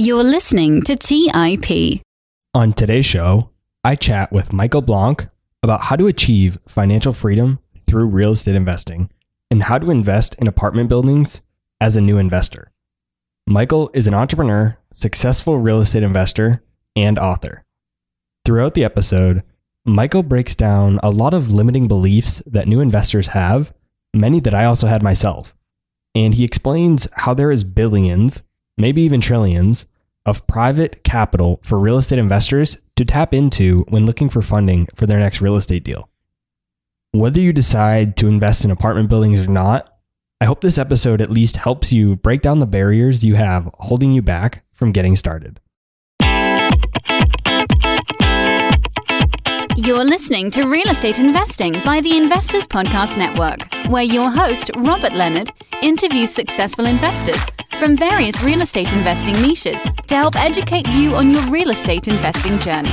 You're listening to TIP. On today's show, I chat with Michael Blank about how to achieve financial freedom through real estate investing and how to invest in apartment buildings as a new investor. Michael is an entrepreneur, successful real estate investor, and author. Throughout the episode, Michael breaks down a lot of limiting beliefs that new investors have, many that I also had myself. And he explains how there is billions, maybe even trillions, of private capital for real estate investors to tap into when looking for funding for their next real estate deal. Whether you decide to invest in apartment buildings or not, I hope this episode at least helps you break down the barriers you have holding you back from getting started. You're listening to Real Estate Investing by the Investors Podcast Network, where your host, Robert Leonard, interviews successful investors from various real estate investing niches to help educate you on your real estate investing journey.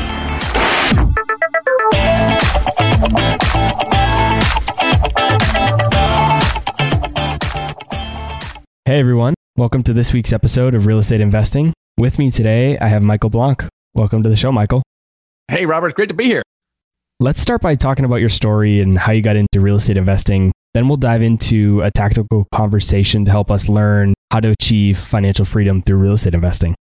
Hey everyone, welcome to this week's episode of Real Estate Investing. With me today, I have Michael Blank. Welcome to the show, Michael. Hey, Robert, great to be here. Let's start by talking about your story and how you got into real estate investing. Then we'll dive into a tactical conversation to help us learn how to achieve financial freedom through real estate investing.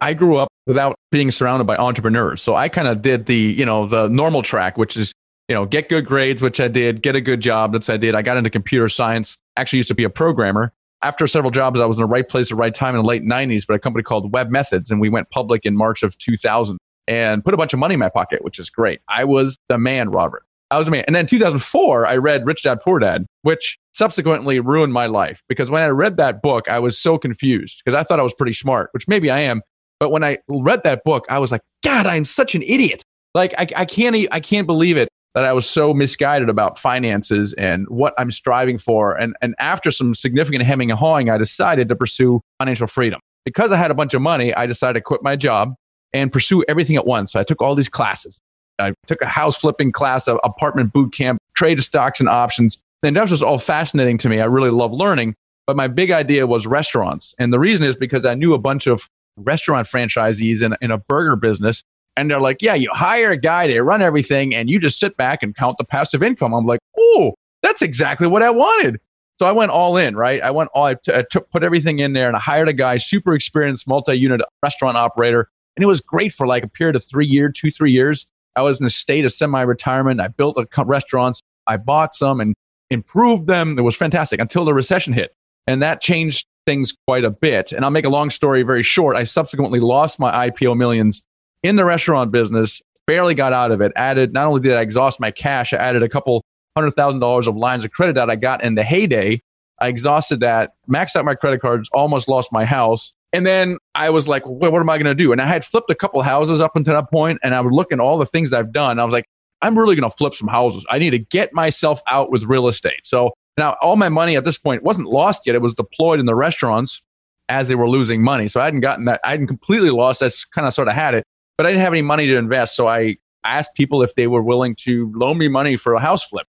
I grew up without being surrounded by entrepreneurs. So I kind of did the, you know, the normal track, which is, you know, get good grades, which I did, get a good job, which I did. I got into computer science, actually used to be a programmer. After several jobs, I was in the right place at the right time in the late 90s, but a company called webMethods, and we went public in March of 2000 and put a bunch of money in my pocket, which is great. I was the man, Robert. I was the man. And then 2004, I read Rich Dad Poor Dad, which subsequently ruined my life because when I read that book, I was so confused because I thought I was pretty smart, which maybe I am. But when I read that book, I was like, God, I'm such an idiot. Like, I, I can't, I can't believe it that I was so misguided about finances and what I'm striving for. And, and after some significant hemming and hawing, I decided to pursue financial freedom. Because I had a bunch of money, I decided to quit my job and pursue everything at once. So I took all these classes. I took a house flipping class, a apartment boot camp, trade stocks and options. And that was just all fascinating to me. I really love learning. But my big idea was restaurants. And the reason is because I knew a bunch of restaurant franchisees in, in a burger business and they're like, yeah, you hire a guy, they run everything, and you just sit back and count the passive income. I'm like, oh, that's exactly what I wanted. So I went all in, right? I went all, I, t- I took, put everything in there and I hired a guy, super experienced multi unit restaurant operator. And it was great for like a period of three years, two, three years. I was in a state of semi retirement. I built a, restaurants. I bought some and improved them. It was fantastic until the recession hit. And that changed things quite a bit. And I'll make a long story very short. I subsequently lost my IPO millions in the restaurant business, barely got out of it. Added, not only did I exhaust my cash, I added a couple hundred thousand dollars of lines of credit that I got in the heyday. I exhausted that, maxed out my credit cards, almost lost my house. And then I was like, well, what am I going to do? And I had flipped a couple houses up until that point, and I was looking at all the things I've done. I was like, I'm really going to flip some houses. I need to get myself out with real estate. So now all my money at this point wasn't lost yet. It was deployed in the restaurants as they were losing money. So I hadn't gotten that. I hadn't completely lost. I kind of sort of had it but I didn't have any money to invest. So I asked people if they were willing to loan me money for a house flip.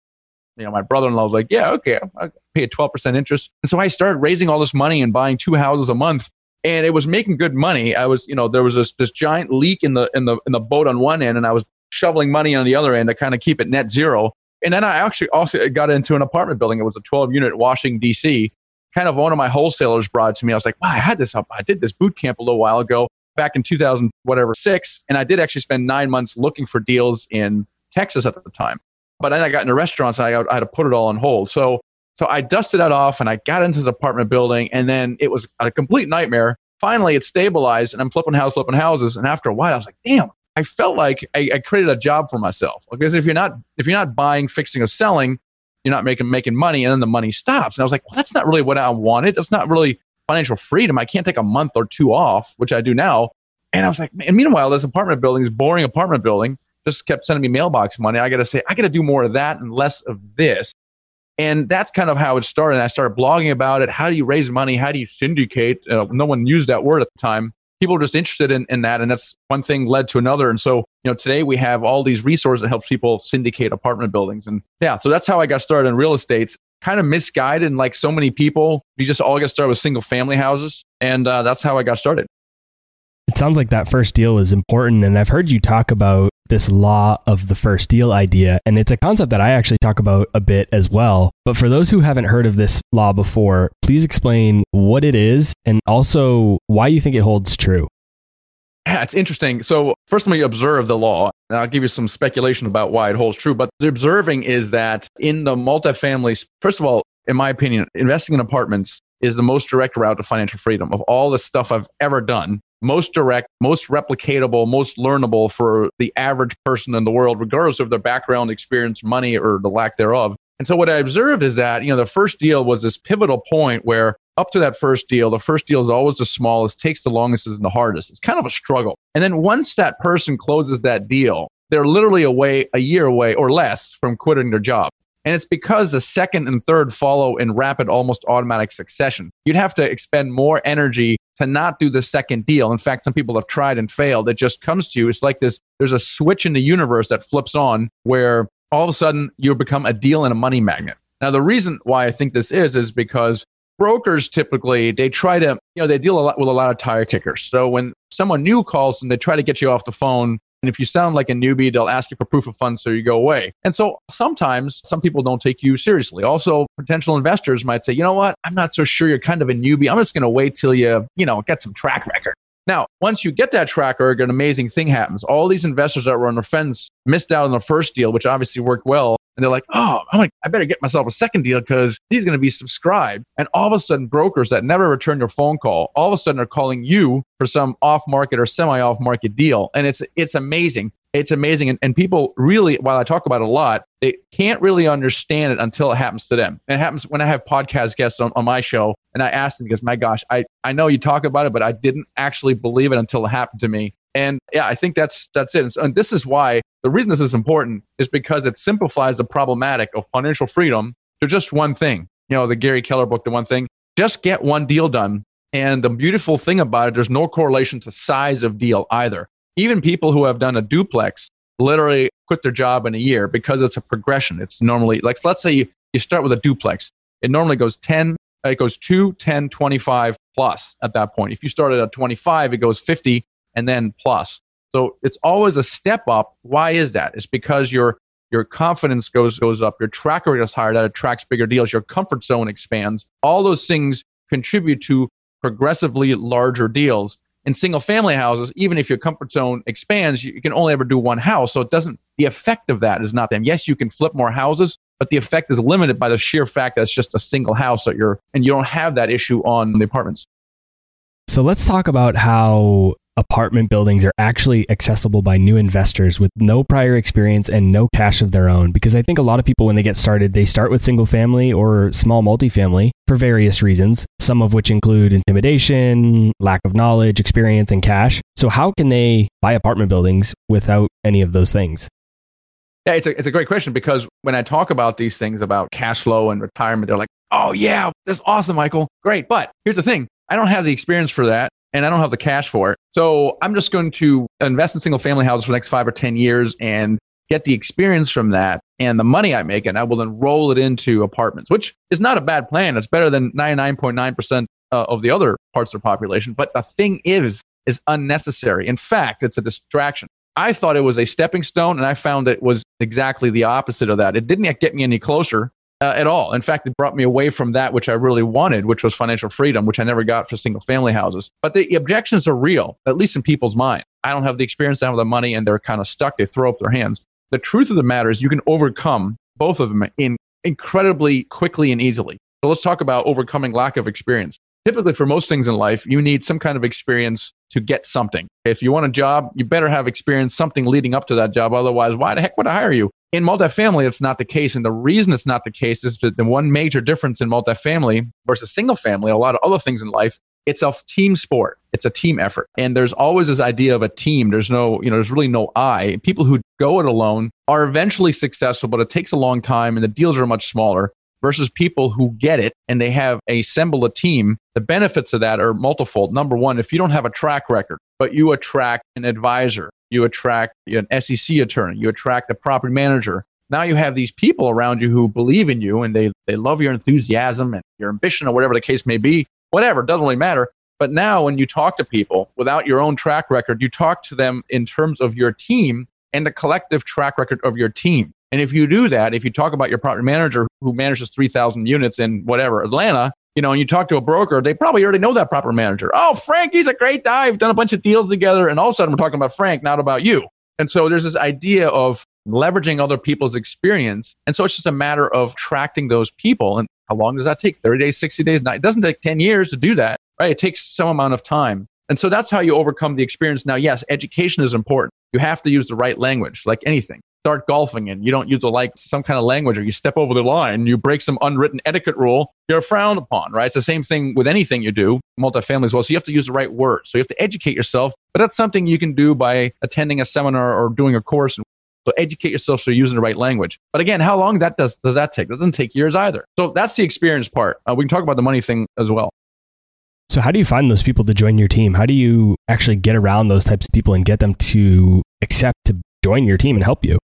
You know, my brother-in-law was like, yeah, okay, I'll pay a 12% interest. And so I started raising all this money and buying two houses a month. And it was making good money. I was, you know, there was this, this giant leak in the, in the, in the boat on one end and I was shoveling money on the other end to kind of keep it net zero. And then I actually also got into an apartment building. It was a 12 unit Washington, DC. Kind of one of my wholesalers brought to me. I was like, wow, I had this up. I did this boot camp a little while ago back in 2000, whatever, six. And I did actually spend nine months looking for deals in Texas at the time. But then I got into restaurants I, I had to put it all on hold. So, so I dusted that off and I got into this apartment building and then it was a complete nightmare. Finally, it stabilized and I'm flipping house, flipping houses. And after a while, I was like, damn, I felt like I, I created a job for myself. Because if you're not, if you're not buying, fixing or selling, you're not making, making money and then the money stops. And I was like, well, that's not really what I wanted. It's not really financial freedom. I can't take a month or two off, which I do now. And I was like, and meanwhile, this apartment building, this boring apartment building, just kept sending me mailbox money. I got to say, I got to do more of that and less of this. And that's kind of how it started. And I started blogging about it. How do you raise money? How do you syndicate? Uh, no one used that word at the time. People were just interested in, in that. And that's one thing led to another. And so, you know, today we have all these resources that helps people syndicate apartment buildings. And yeah, so that's how I got started in real estate kind of misguided and like so many people we just all got started with single family houses and uh, that's how i got started it sounds like that first deal is important. And I've heard you talk about this law of the first deal idea. And it's a concept that I actually talk about a bit as well. But for those who haven't heard of this law before, please explain what it is and also why you think it holds true. Yeah, it's interesting. So, first, let me observe the law, and I'll give you some speculation about why it holds true. But the observing is that in the multifamily, first of all, in my opinion, investing in apartments is the most direct route to financial freedom of all the stuff I've ever done. Most direct, most replicatable, most learnable for the average person in the world, regardless of their background, experience, money, or the lack thereof. And so what I observed is that, you know, the first deal was this pivotal point where up to that first deal, the first deal is always the smallest, takes the longest, and the hardest. It's kind of a struggle. And then once that person closes that deal, they're literally away a year away or less from quitting their job. And it's because the second and third follow in rapid, almost automatic succession. You'd have to expend more energy to not do the second deal. In fact, some people have tried and failed. It just comes to you. It's like this there's a switch in the universe that flips on where all of a sudden you become a deal and a money magnet. Now, the reason why I think this is, is because brokers typically they try to you know they deal a lot with a lot of tire kickers so when someone new calls and they try to get you off the phone and if you sound like a newbie, they'll ask you for proof of funds so you go away. And so sometimes some people don't take you seriously. Also, potential investors might say, you know what? I'm not so sure you're kind of a newbie. I'm just going to wait till you, you know, get some track record. Now, once you get that track record, an amazing thing happens. All these investors that were on the fence missed out on the first deal, which obviously worked well. And they're like, oh, I'm like, I better get myself a second deal because he's going to be subscribed. And all of a sudden, brokers that never return your phone call, all of a sudden are calling you for some off market or semi off market deal. And it's, it's amazing. It's amazing. And, and people really, while I talk about it a lot, they can't really understand it until it happens to them. And it happens when I have podcast guests on, on my show and I ask them because, my gosh, I, I know you talk about it, but I didn't actually believe it until it happened to me. And yeah, I think that's that's it. And, so, and this is why the reason this is important is because it simplifies the problematic of financial freedom to just one thing. You know, the Gary Keller book, the one thing. Just get one deal done. And the beautiful thing about it, there's no correlation to size of deal either. Even people who have done a duplex literally quit their job in a year because it's a progression. It's normally like let's say you, you start with a duplex. It normally goes 10, it goes 2, 10, 25 plus at that point. If you started at 25, it goes 50 and then plus. So it's always a step up. Why is that? It's because your your confidence goes goes up, your track record is higher, that attracts bigger deals, your comfort zone expands. All those things contribute to progressively larger deals. In single family houses, even if your comfort zone expands, you can only ever do one house. So it doesn't the effect of that is not them. Yes, you can flip more houses, but the effect is limited by the sheer fact that it's just a single house that you're and you don't have that issue on the apartments. So let's talk about how apartment buildings are actually accessible by new investors with no prior experience and no cash of their own. Because I think a lot of people, when they get started, they start with single family or small multifamily for various reasons, some of which include intimidation, lack of knowledge, experience, and cash. So, how can they buy apartment buildings without any of those things? Yeah, it's a, it's a great question because when I talk about these things about cash flow and retirement, they're like, oh, yeah, that's awesome, Michael. Great. But here's the thing I don't have the experience for that and I don't have the cash for it. So I'm just going to invest in single family houses for the next five or 10 years and get the experience from that and the money I make, and I will then roll it into apartments, which is not a bad plan. It's better than 99.9% uh, of the other parts of the population. But the thing is, is unnecessary. In fact, it's a distraction. I thought it was a stepping stone, and I found it was exactly the opposite of that. It didn't get me any closer uh, at all. In fact, it brought me away from that which I really wanted, which was financial freedom, which I never got for single family houses. But the objections are real, at least in people's mind. I don't have the experience, I don't have the money, and they're kind of stuck. They throw up their hands. The truth of the matter is, you can overcome both of them in incredibly quickly and easily. So let's talk about overcoming lack of experience. Typically, for most things in life, you need some kind of experience to get something. If you want a job, you better have experience, something leading up to that job. Otherwise, why the heck would I hire you? In multifamily, it's not the case. And the reason it's not the case is that the one major difference in multifamily versus single family, a lot of other things in life, it's a team sport. It's a team effort. And there's always this idea of a team. There's no, you know, there's really no I. People who go it alone are eventually successful, but it takes a long time and the deals are much smaller versus people who get it and they have assemble a team. The benefits of that are multifold. Number one, if you don't have a track record, but you attract an advisor you attract an SEC attorney, you attract a property manager. Now you have these people around you who believe in you and they, they love your enthusiasm and your ambition or whatever the case may be. Whatever, doesn't really matter. But now when you talk to people without your own track record, you talk to them in terms of your team and the collective track record of your team. And if you do that, if you talk about your property manager who manages 3,000 units in whatever, Atlanta, you know, and you talk to a broker, they probably already know that proper manager. Oh, Frank, he's a great guy. We've done a bunch of deals together. And all of a sudden we're talking about Frank, not about you. And so there's this idea of leveraging other people's experience. And so it's just a matter of tracking those people. And how long does that take? 30 days, 60 days? It doesn't take 10 years to do that, right? It takes some amount of time. And so that's how you overcome the experience. Now, yes, education is important. You have to use the right language, like anything. Start golfing and you don't use a, like some kind of language or you step over the line, you break some unwritten etiquette rule, you're frowned upon, right? It's the same thing with anything you do, multifamily as well. So you have to use the right words. So you have to educate yourself, but that's something you can do by attending a seminar or doing a course. and So educate yourself so you're using the right language. But again, how long that does, does that take? That doesn't take years either. So that's the experience part. Uh, we can talk about the money thing as well. So, how do you find those people to join your team? How do you actually get around those types of people and get them to accept to join your team and help you?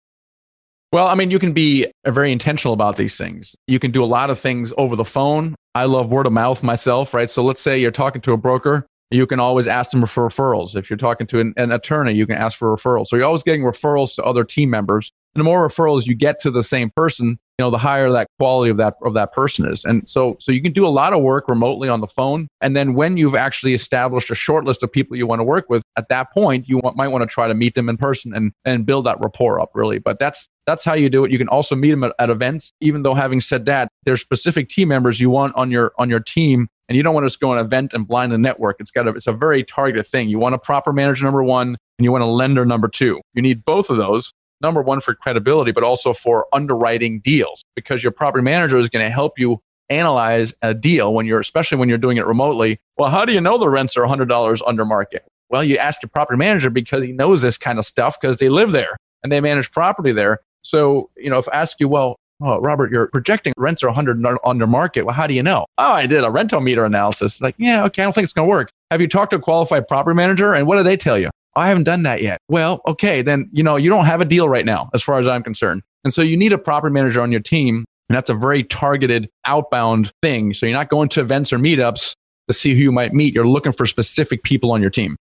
Well, I mean, you can be uh, very intentional about these things. You can do a lot of things over the phone. I love word of mouth myself, right? So let's say you're talking to a broker, you can always ask them for referrals. If you're talking to an, an attorney, you can ask for referrals. So you're always getting referrals to other team members. And the more referrals you get to the same person, you know, the higher that quality of that of that person is. And so so you can do a lot of work remotely on the phone. And then when you've actually established a short list of people you want to work with, at that point you want, might want to try to meet them in person and and build that rapport up really. But that's that's how you do it. You can also meet them at, at events. Even though having said that, there's specific team members you want on your on your team and you don't want to just go on an event and blind the network. It's got a, it's a very targeted thing. You want a proper manager number one, and you want a lender number two. You need both of those number one for credibility, but also for underwriting deals because your property manager is going to help you analyze a deal when you're, especially when you're doing it remotely. Well, how do you know the rents are $100 under market? Well, you ask your property manager because he knows this kind of stuff because they live there and they manage property there. So, you know, if I ask you, well, oh, Robert, you're projecting rents are 100 under market. Well, how do you know? Oh, I did a rentometer analysis. Like, yeah, okay, I don't think it's going to work. Have you talked to a qualified property manager? And what do they tell you? Oh, I haven't done that yet. Well, okay, then, you know, you don't have a deal right now, as far as I'm concerned. And so you need a property manager on your team. And that's a very targeted outbound thing. So you're not going to events or meetups to see who you might meet. You're looking for specific people on your team.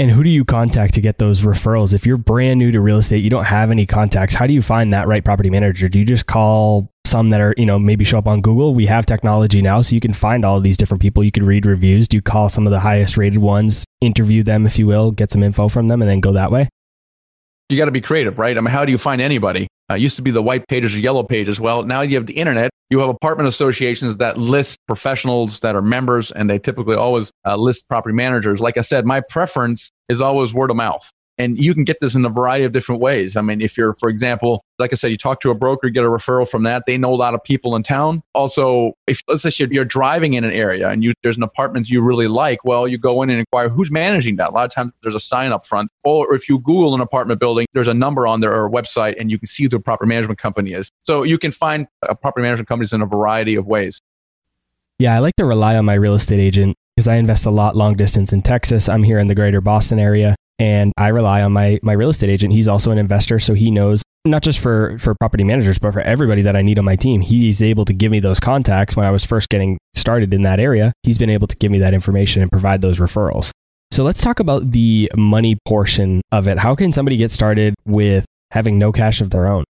And who do you contact to get those referrals? If you're brand new to real estate, you don't have any contacts. How do you find that right property manager? Do you just call some that are, you know, maybe show up on Google? We have technology now, so you can find all these different people. You can read reviews. Do you call some of the highest rated ones, interview them, if you will, get some info from them, and then go that way? You got to be creative, right? I mean, how do you find anybody? Uh, used to be the white pages or yellow pages. Well, now you have the internet. You have apartment associations that list professionals that are members, and they typically always uh, list property managers. Like I said, my preference is always word of mouth. And you can get this in a variety of different ways. I mean, if you're, for example, like I said, you talk to a broker, get a referral from that. They know a lot of people in town. Also, if let's say you're, driving in an area and you, there's an apartment you really like, well, you go in and inquire who's managing that. A lot of times there's a sign up front. Or if you Google an apartment building, there's a number on a website and you can see who the property management company is. So you can find a property management companies in a variety of ways. Yeah, I like to rely on my real estate agent because I invest a lot long distance in Texas. I'm here in the greater Boston area and I rely on my my real estate agent. He's also an investor, so he knows not just for for property managers, but for everybody that I need on my team. He's able to give me those contacts when I was first getting started in that area. He's been able to give me that information and provide those referrals. So let's talk about the money portion of it. How can somebody get started with having no cash of their own?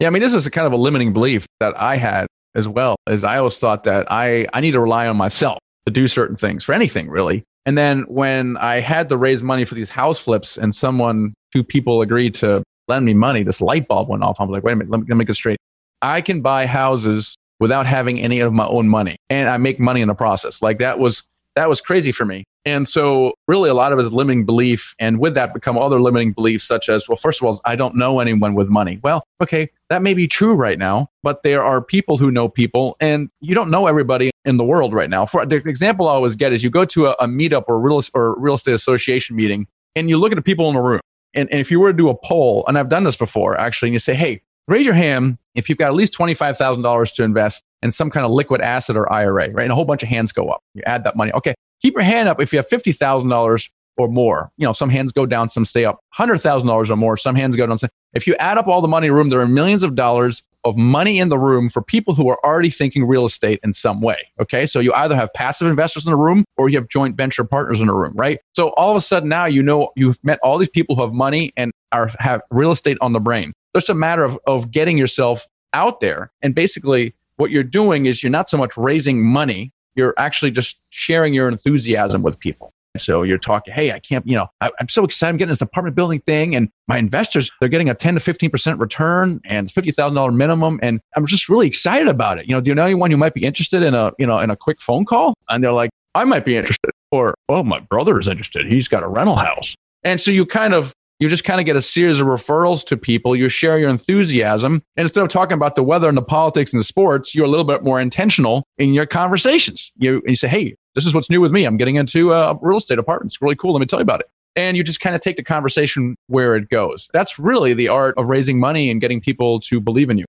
Yeah, I mean, this is a kind of a limiting belief that I had as well. As I always thought that I I need to rely on myself to do certain things for anything really. And then when I had to raise money for these house flips and someone, two people agreed to lend me money, this light bulb went off. I'm like, wait a minute, let me, let me straight. I can buy houses without having any of my own money and I make money in the process. Like that was, that was crazy for me. And so, really, a lot of it is limiting belief. And with that, become other limiting beliefs, such as, well, first of all, I don't know anyone with money. Well, okay, that may be true right now, but there are people who know people, and you don't know everybody in the world right now. For the example I always get is you go to a, a meetup or real, or real estate association meeting, and you look at the people in the room. And, and if you were to do a poll, and I've done this before actually, and you say, hey, raise your hand if you've got at least $25,000 to invest in some kind of liquid asset or IRA, right? And a whole bunch of hands go up. You add that money. Okay, keep your hand up if you have $50,000 or more. You know, some hands go down, some stay up. $100,000 or more, some hands go down. If you add up all the money in the room, there are millions of dollars of money in the room for people who are already thinking real estate in some way. Okay. So you either have passive investors in the room or you have joint venture partners in the room, right? So all of a sudden now you know you've met all these people who have money and are have real estate on the brain. It's a matter of, of getting yourself out there. And basically what you're doing is you're not so much raising money, you're actually just sharing your enthusiasm with people. So you're talking, hey, I can't, you know, I, am so excited. I'm getting this apartment building thing, and my investors, they're getting a 10 to 15% return and $50,000 minimum. And I'm just really excited about it. You know, do you know anyone who might be interested in a, you know, in a quick phone call? And they're like, I might be interested. Or, oh, my brother is interested. He's got a rental house. And so you kind of, you just kind of get a series of referrals to people. You share your enthusiasm. And instead of talking about the weather and the politics and the sports, you're a little bit more intentional in your conversations. You, you say, hey, this is what's new with me. I'm getting into uh, real estate apartments. Really cool. Let me tell you about it. And you just kind of take the conversation where it goes. That's really the art of raising money and getting people to believe in you.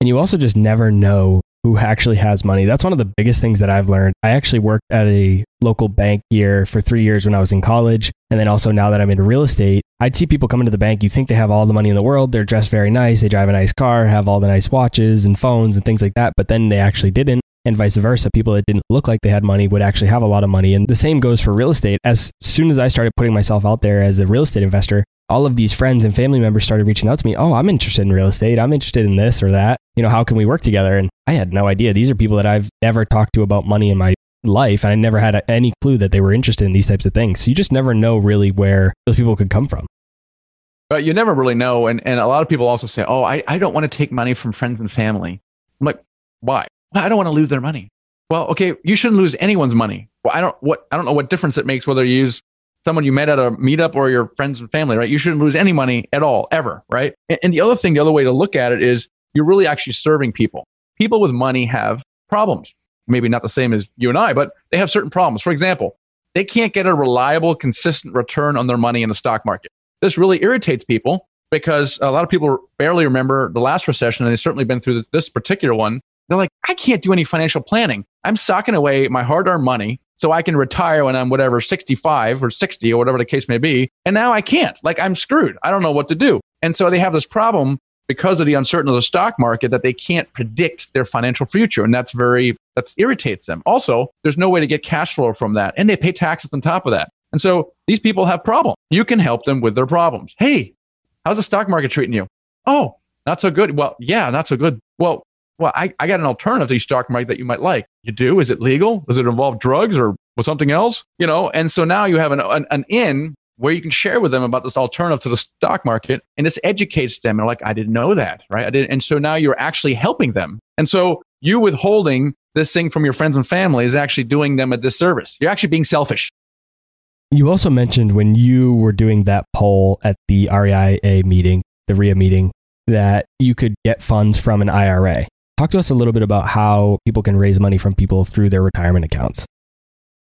And you also just never know who actually has money. That's one of the biggest things that I've learned. I actually worked at a local bank here for three years when I was in college. And then also now that I'm in real estate, I'd see people come into the bank. You think they have all the money in the world. They're dressed very nice. They drive a nice car, have all the nice watches and phones and things like that. But then they actually didn't and vice versa. People that didn't look like they had money would actually have a lot of money. And the same goes for real estate. As soon as I started putting myself out there as a real estate investor, all of these friends and family members started reaching out to me. Oh, I'm interested in real estate. I'm interested in this or that. You know, how can we work together? And I had no idea. These are people that I've never talked to about money in my life. And I never had any clue that they were interested in these types of things. So you just never know really where those people could come from. But you never really know. And, and a lot of people also say, oh, I, I don't want to take money from friends and family. I'm like, why? I don't want to lose their money. Well, okay, you shouldn't lose anyone's money. Well, I don't what I don't know what difference it makes whether you use someone you met at a meetup or your friends and family, right? You shouldn't lose any money at all, ever, right? And, the other thing, the other way to look at it is you're really actually serving people. People with money have problems. Maybe not the same as you and I, but they have certain problems. For example, they can't get a reliable, consistent return on their money in the stock market. This really irritates people because a lot of people barely remember the last recession, and they've certainly been through this, this particular one. They're like, I can't do any financial planning. I'm socking away my hard earned money so I can retire when I'm whatever, 65 or 60 or whatever the case may be. And now I can't. Like I'm screwed. I don't know what to do. And so they have this problem because of the uncertainty of the stock market that they can't predict their financial future. And that's very, that irritates them. Also, there's no way to get cash flow from that. And they pay taxes on top of that. And so these people have problems. You can help them with their problems. Hey, how's the stock market treating you? Oh, not so good. Well, yeah, not so good. Well, well, I, I got an alternative to stock market that you might like. You do? Is it legal? Does it involve drugs or something else? You know, and so now you have an, an, an in where you can share with them about this alternative to the stock market and this educates them. And like, I didn't know that, right? I didn't. And so now you're actually helping them. And so you withholding this thing from your friends and family is actually doing them a disservice. You're actually being selfish. You also mentioned when you were doing that poll at the REIA meeting, the REIA meeting, that you could get funds from an IRA. Talk to us a little bit about how people can raise money from people through their retirement accounts.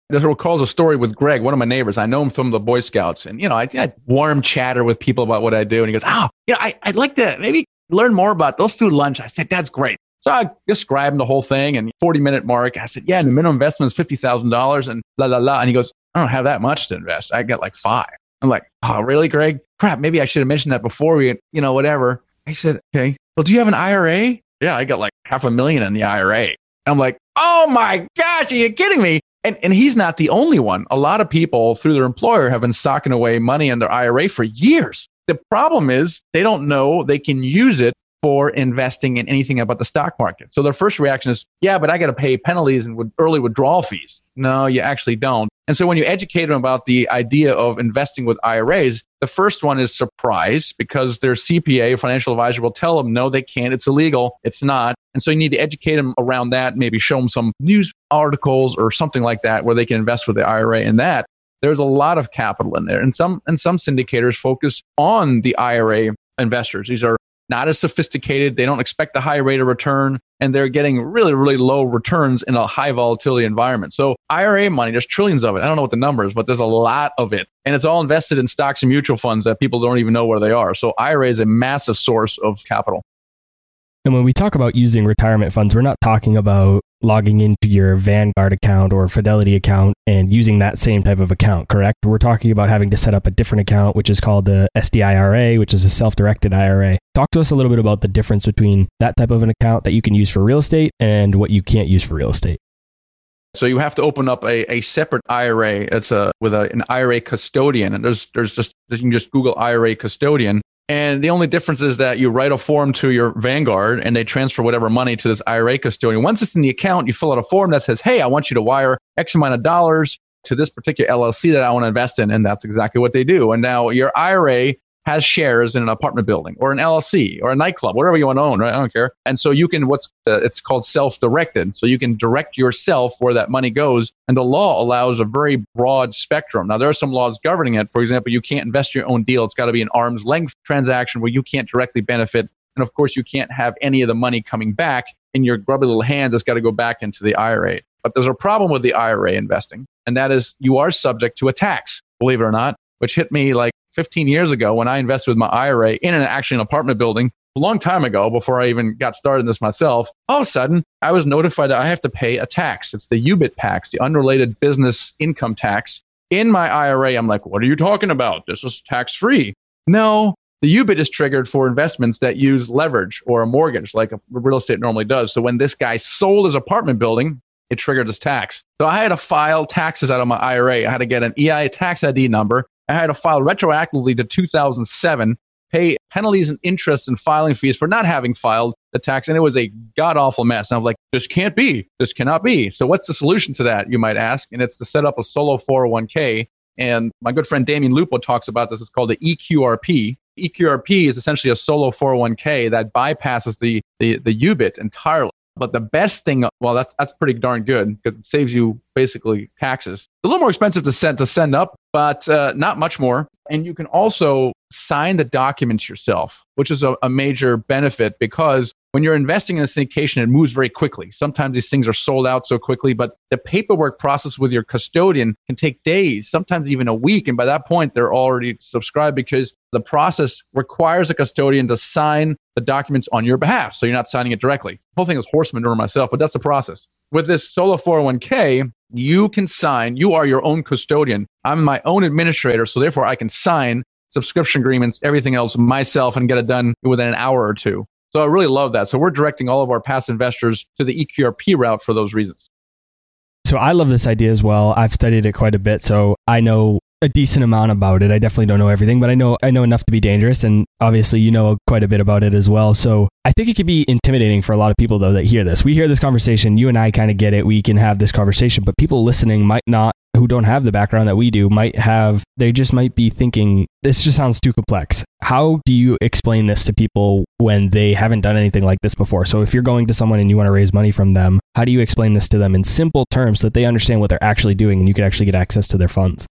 This recalls a story with Greg, one of my neighbors. I know him from the Boy Scouts. And, you know, I, I warm chatter with people about what I do. And he goes, Oh, you know, I, I'd like to maybe learn more about those through lunch. I said, That's great. So I described the whole thing and 40 minute mark. I said, Yeah, the minimum investment is $50,000 and la, la, la. And he goes, I don't have that much to invest. I got like five. I'm like, Oh, really, Greg? Crap, maybe I should have mentioned that before we, you know, whatever. I said, Okay. Well, do you have an IRA? Yeah, I got like half a million in the IRA. I'm like, oh my gosh, are you kidding me? And, and he's not the only one. A lot of people through their employer have been socking away money in their IRA for years. The problem is they don't know they can use it for investing in anything about the stock market. So their first reaction is, yeah, but I got to pay penalties and early withdrawal fees. No, you actually don't. And so when you educate them about the idea of investing with IRAs, the first one is surprise because their CPA, financial advisor, will tell them, no, they can't. It's illegal. It's not. And so you need to educate them around that, maybe show them some news articles or something like that where they can invest with the IRA in that. There's a lot of capital in there. And some, and some syndicators focus on the IRA investors. These are not as sophisticated. They don't expect a high rate of return and they're getting really, really low returns in a high volatility environment. So IRA money, there's trillions of it. I don't know what the number is, but there's a lot of it. And it's all invested in stocks and mutual funds that people don't even know where they are. So IRA is a massive source of capital. And when we talk about using retirement funds, we're not talking about logging into your Vanguard account or Fidelity account and using that same type of account, correct? We're talking about having to set up a different account, which is called the SDIRA, which is a self directed IRA. Talk to us a little bit about the difference between that type of an account that you can use for real estate and what you can't use for real estate. So you have to open up a, a separate IRA. It's a with a, an IRA custodian, and there's there's just you can just Google IRA custodian, and the only difference is that you write a form to your Vanguard and they transfer whatever money to this IRA custodian. Once it's in the account, you fill out a form that says, Hey, I want you to wire X amount of dollars to this particular LLC that I want to invest in. And that's exactly what they do. And now your IRA has shares in an apartment building or an LLC or a nightclub, whatever you want to own, right? I don't care. And so you can, what's, uh, it's called self directed. So you can direct yourself where that money goes. And the law allows a very broad spectrum. Now, there are some laws governing it. For example, you can't invest your own deal. It's got to be an arm's length transaction where you can't directly benefit. And of course, you can't have any of the money coming back in your grubby little hands. It's got to go back into the IRA. But there's a problem with the IRA investing, and that is you are subject to a tax, believe it or not, which hit me like 15 years ago when I invested with my IRA in an actually an apartment building a long time ago before I even got started in this myself. All of a sudden, I was notified that I have to pay a tax. It's the UBIT tax, the unrelated business income tax. In my IRA, I'm like, what are you talking about? This is tax free. No, the UBIT is triggered for investments that use leverage or a mortgage, like a real estate normally does. So when this guy sold his apartment building, it triggered his tax. So I had to file taxes out of my IRA. I had to get an EI tax ID number. I had to file retroactively to 2007, pay penalties and interest and filing fees for not having filed the tax. And it was a god awful mess. And I'm like, this can't be. This cannot be. So what's the solution to that, you might ask? And it's to set up a solo 401k. And my good friend Damion Lupo talks about this. It's called the EQRP. EQRP is essentially a solo 401k that bypasses the, the, the UBIT entirely. But the best thing, well, that's that's pretty darn good because it saves you basically taxes. a little more expensive to send to send up, but uh, not much more. And you can also sign the documents yourself, which is a, a major benefit because when you're investing in a syndication, it moves very quickly. Sometimes these things are sold out so quickly, but the paperwork process with your custodian can take days, sometimes even a week. And by that point, they're already subscribed because the process requires a custodian to sign the documents on your behalf. So you're not signing it directly. The whole thing is horse manure myself, but that's the process. With this solo 401k, you can sign, you are your own custodian. I'm my own administrator, so therefore I can sign subscription agreements, everything else myself and get it done within an hour or two. So I really love that. So we're directing all of our past investors to the EQRP route for those reasons. So I love this idea as well. I've studied it quite a bit, so I know a decent amount about it. I definitely don't know everything, but I know I know enough to be dangerous and obviously you know quite a bit about it as well. So I think it could be intimidating for a lot of people though that hear this. We hear this conversation, you and I kind of get it. We can have this conversation, but people listening might not who don't have the background that we do might have they just might be thinking this just sounds too complex. How do you explain this to people when they haven't done anything like this before? So if you're going to someone and you want to raise money from them, how do you explain this to them in simple terms so that they understand what they're actually doing and you can actually get access to their funds?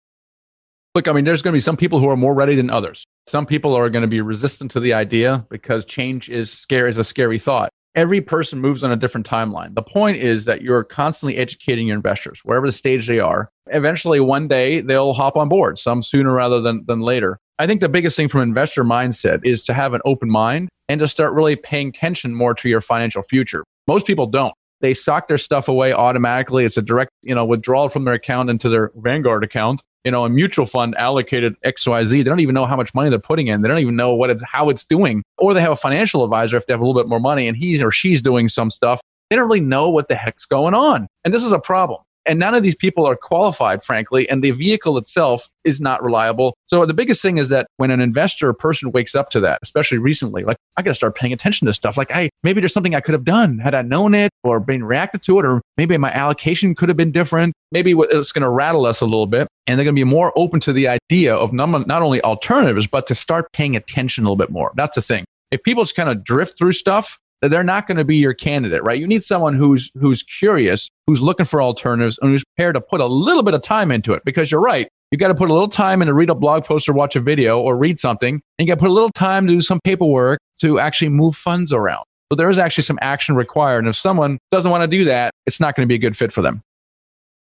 Look, I mean, there's going to be some people who are more ready than others. Some people are going to be resistant to the idea because change is scary, is a scary thought every person moves on a different timeline. The point is that you're constantly educating your investors, wherever the stage they are. Eventually, one day they'll hop on board, some sooner rather than, than later. I think the biggest thing from investor mindset is to have an open mind and to start really paying attention more to your financial future. Most people don't. They sock their stuff away automatically. It's a direct, you know, withdrawal from their account into their Vanguard account you know, a mutual fund allocated XYZ. They don't even know how much money they're putting in. They don't even know what it's, how it's doing. Or they have a financial advisor if they have a little bit more money and he's or she's doing some stuff. They don't really know what the heck's going on. And this is a problem. And none of these people are qualified, frankly, and the vehicle itself is not reliable. So the biggest thing is that when an investor or person wakes up to that, especially recently, like I got to start paying attention to stuff. Like, I maybe there's something I could have done had I known it or been reacted to it, or maybe my allocation could have been different. Maybe it's going to rattle us a little bit, and they're going to be more open to the idea of not only alternatives, but to start paying attention a little bit more. That's the thing. If people just kind of drift through stuff, they're not going to be your candidate, right? You need someone who's who's curious, who's looking for alternatives, and who's prepared to put a little bit of time into it. Because you're right, you got to put a little time in to read a blog post or watch a video or read something, and you got to put a little time to do some paperwork to actually move funds around. So there is actually some action required, and if someone doesn't want to do that, it's not going to be a good fit for them.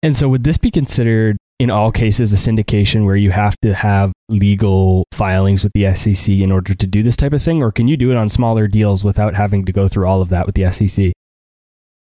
And so, would this be considered in all cases a syndication where you have to have legal filings with the SEC in order to do this type of thing? Or can you do it on smaller deals without having to go through all of that with the SEC? You